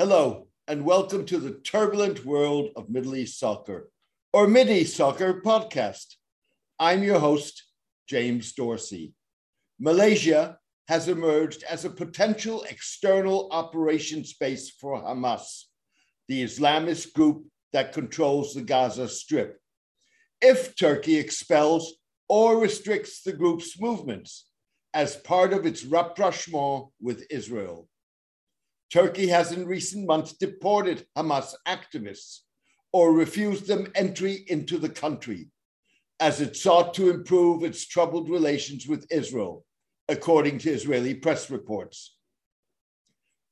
Hello, and welcome to the turbulent world of Middle East soccer, or Mideast Soccer podcast. I'm your host, James Dorsey. Malaysia has emerged as a potential external operation space for Hamas, the Islamist group that controls the Gaza Strip. If Turkey expels or restricts the group's movements as part of its rapprochement with Israel. Turkey has in recent months deported Hamas activists or refused them entry into the country as it sought to improve its troubled relations with Israel, according to Israeli press reports.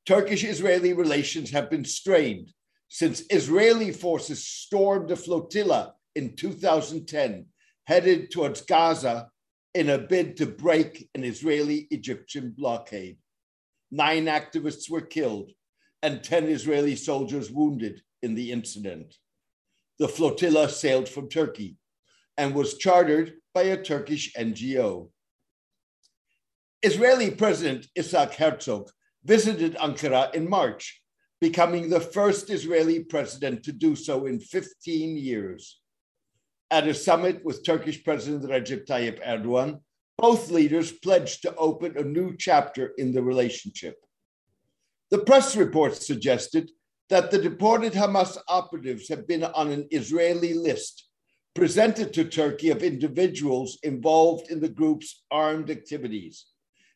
Turkish Israeli relations have been strained since Israeli forces stormed a flotilla in 2010 headed towards Gaza in a bid to break an Israeli Egyptian blockade nine activists were killed and 10 Israeli soldiers wounded in the incident. The flotilla sailed from Turkey and was chartered by a Turkish NGO. Israeli President Isaac Herzog visited Ankara in March, becoming the first Israeli president to do so in 15 years. At a summit with Turkish President Recep Tayyip Erdogan, both leaders pledged to open a new chapter in the relationship. The press reports suggested that the deported Hamas operatives have been on an Israeli list presented to Turkey of individuals involved in the group's armed activities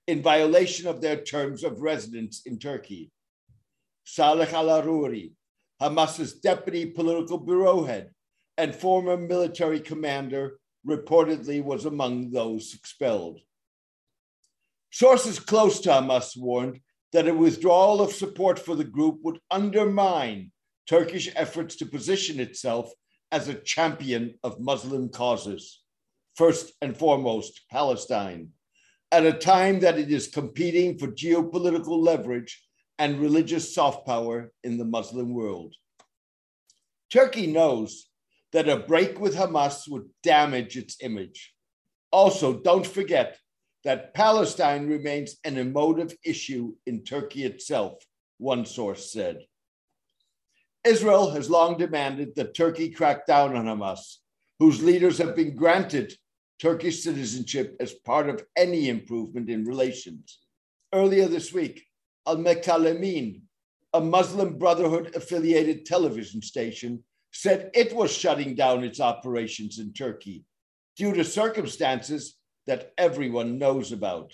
in violation of their terms of residence in Turkey. Saleh al Aruri, Hamas's deputy political bureau head and former military commander, reportedly was among those expelled. Sources close to Hamas warned that a withdrawal of support for the group would undermine Turkish efforts to position itself as a champion of Muslim causes, first and foremost, Palestine, at a time that it is competing for geopolitical leverage and religious soft power in the Muslim world. Turkey knows that a break with Hamas would damage its image. Also, don't forget that Palestine remains an emotive issue in Turkey itself, one source said. Israel has long demanded that Turkey crack down on Hamas, whose leaders have been granted Turkish citizenship as part of any improvement in relations. Earlier this week, Al Mekalemin, a Muslim Brotherhood affiliated television station, said it was shutting down its operations in Turkey due to circumstances that everyone knows about.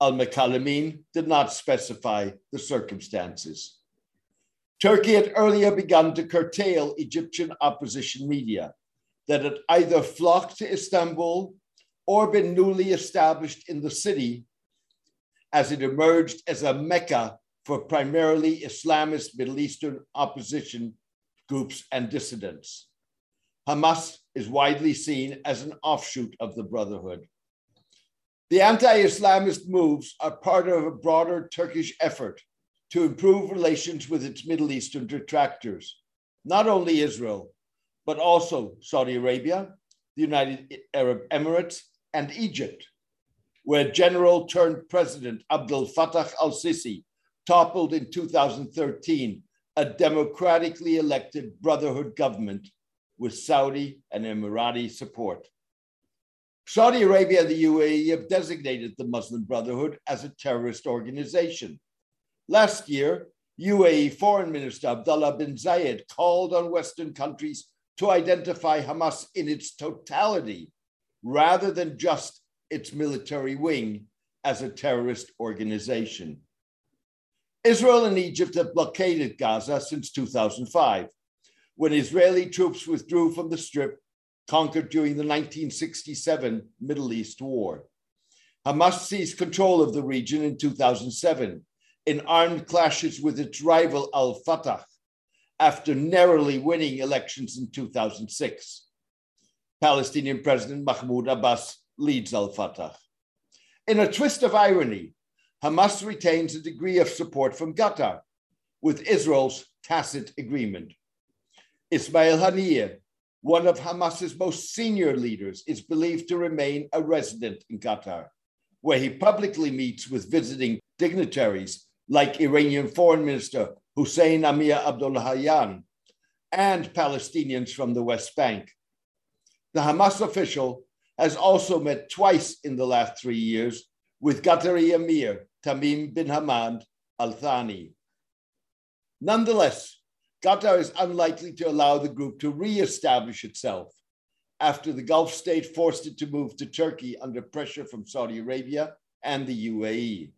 Al Mekalemin did not specify the circumstances. Turkey had earlier begun to curtail Egyptian opposition media that had either flocked to Istanbul or been newly established in the city as it emerged as a mecca for primarily Islamist Middle Eastern opposition groups, and dissidents. Hamas is widely seen as an offshoot of the Brotherhood. The anti Islamist moves are part of a broader Turkish effort to improve relations with its Middle Eastern detractors, not only Israel, but also Saudi Arabia, the United Arab Emirates, and Egypt, where General turned President Abdel Fattah al Sisi toppled in 2013 a democratically elected brotherhood government with Saudi and Emirati support. Saudi Arabia and the UAE have designated the Muslim Brotherhood as a terrorist organization. Last year, UAE Foreign Minister Abdullah bin Zayed called on Western countries to identify Hamas in its totality rather than just its military wing as a terrorist organization. Israel and Egypt have blockaded Gaza since 2005, when Israeli troops withdrew from the Strip, conquered during the 1967 Middle East War. Hamas seized control of the region in 2007 in armed clashes with its rival al Fatah after narrowly winning elections in 2006. Palestinian President Mahmoud Abbas leads al Fatah. In a twist of irony, Hamas retains a degree of support from Qatar, with Israel's tacit agreement. Ismail Haniyeh, one of Hamas's most senior leaders, is believed to remain a resident in Qatar, where he publicly meets with visiting dignitaries like Iranian Foreign Minister Hussein Amir Abdollahian, and Palestinians from the West Bank. The Hamas official has also met twice in the last three years with Qatari Emir Tamim bin Hamad Al Thani. Nonetheless, Qatar is unlikely to allow the group to re establish itself after the Gulf state forced it to move to Turkey under pressure from Saudi Arabia and the UAE.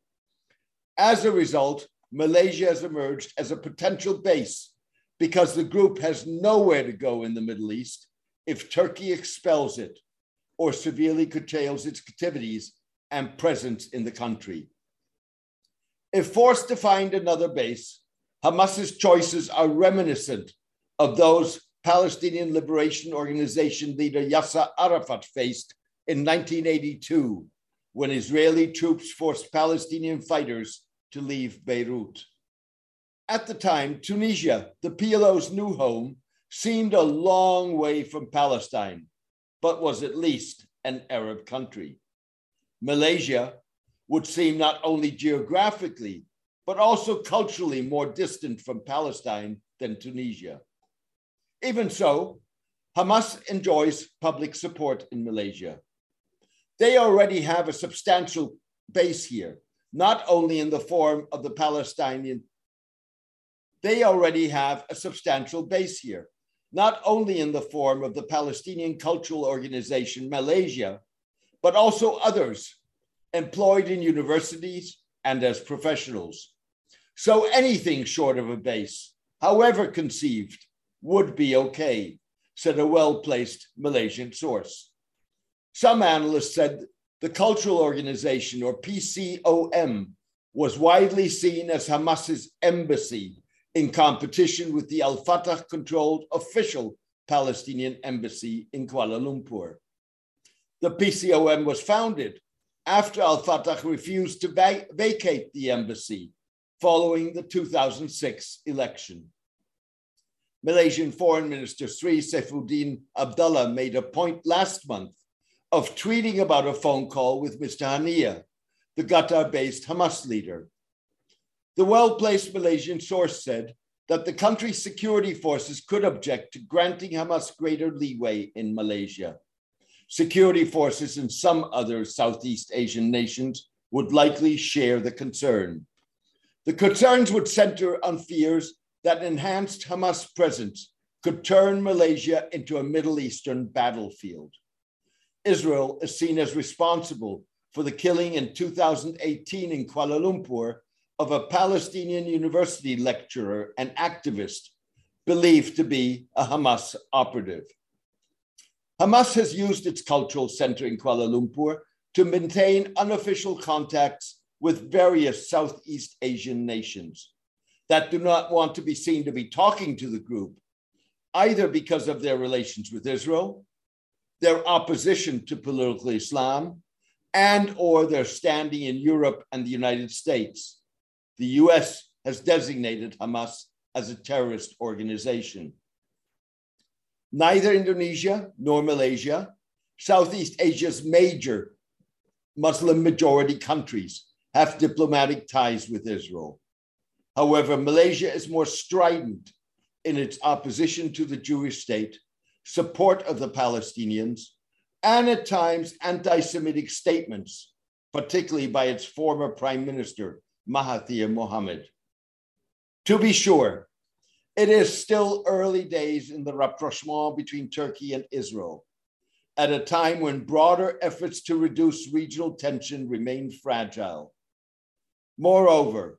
As a result, Malaysia has emerged as a potential base because the group has nowhere to go in the Middle East if Turkey expels it or severely curtails its activities and presence in the country. If forced to find another base, Hamas's choices are reminiscent of those Palestinian Liberation Organization leader Yasser Arafat faced in 1982 when Israeli troops forced Palestinian fighters to leave Beirut. At the time, Tunisia, the PLO's new home, seemed a long way from Palestine, but was at least an Arab country. Malaysia would seem not only geographically, but also culturally more distant from Palestine than Tunisia. Even so, Hamas enjoys public support in Malaysia. They already have a substantial base here, not only in the form of the Palestinian, they already have a substantial base here, not only in the form of the Palestinian Cultural Organization Malaysia, but also others employed in universities and as professionals. So anything short of a base, however conceived, would be okay, said a well placed Malaysian source. Some analysts said the cultural organization, or PCOM, was widely seen as Hamas's embassy in competition with the Al Fatah controlled official Palestinian embassy in Kuala Lumpur. The PCOM was founded after Al Fatah refused to va- vacate the embassy following the 2006 election. Malaysian Foreign Minister Sri Saifuddin Abdullah made a point last month of tweeting about a phone call with Mr. Haniyeh, the Qatar based Hamas leader. The well placed Malaysian source said that the country's security forces could object to granting Hamas greater leeway in Malaysia. Security forces in some other Southeast Asian nations would likely share the concern. The concerns would center on fears that enhanced Hamas presence could turn Malaysia into a Middle Eastern battlefield. Israel is seen as responsible for the killing in 2018 in Kuala Lumpur of a Palestinian university lecturer and activist believed to be a Hamas operative. Hamas has used its cultural center in Kuala Lumpur to maintain unofficial contacts with various Southeast Asian nations that do not want to be seen to be talking to the group, either because of their relations with Israel their opposition to political Islam and or their standing in Europe and the United States. The US has designated Hamas as a terrorist organization. Neither Indonesia nor Malaysia, Southeast Asia's major Muslim majority countries, have diplomatic ties with Israel. However, Malaysia is more strident in its opposition to the Jewish state support of the Palestinians, and at times anti Semitic statements, particularly by its former Prime Minister, Mahathir Mohamad. To be sure, it is still early days in the rapprochement between Turkey and Israel, at a time when broader efforts to reduce regional tension remain fragile. Moreover,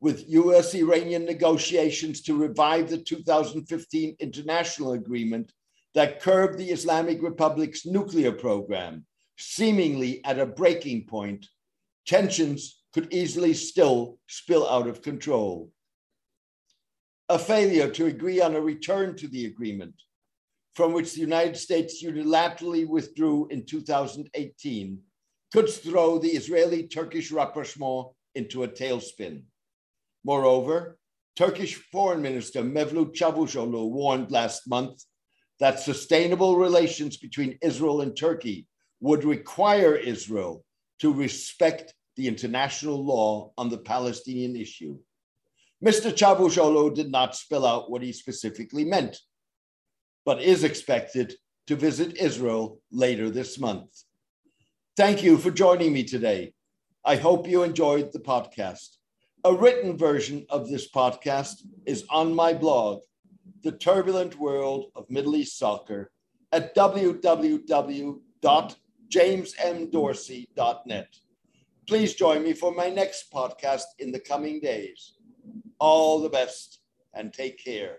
with US Iranian negotiations to revive the 2015 international agreement that curbed the Islamic Republic's nuclear program, seemingly at a breaking point, tensions could easily still spill out of control. A failure to agree on a return to the agreement, from which the United States unilaterally withdrew in 2018, could throw the Israeli Turkish rapprochement into a tailspin. Moreover, Turkish Foreign Minister Mevlut Çavuşoğlu warned last month that sustainable relations between Israel and Turkey would require Israel to respect the international law on the Palestinian issue. Mr. Cavusoglu did not spell out what he specifically meant, but is expected to visit Israel later this month. Thank you for joining me today. I hope you enjoyed the podcast. A written version of this podcast is on my blog, The Turbulent World of Middle East Soccer, at www.jamesmdorsey.net. Please join me for my next podcast in the coming days. All the best and take care.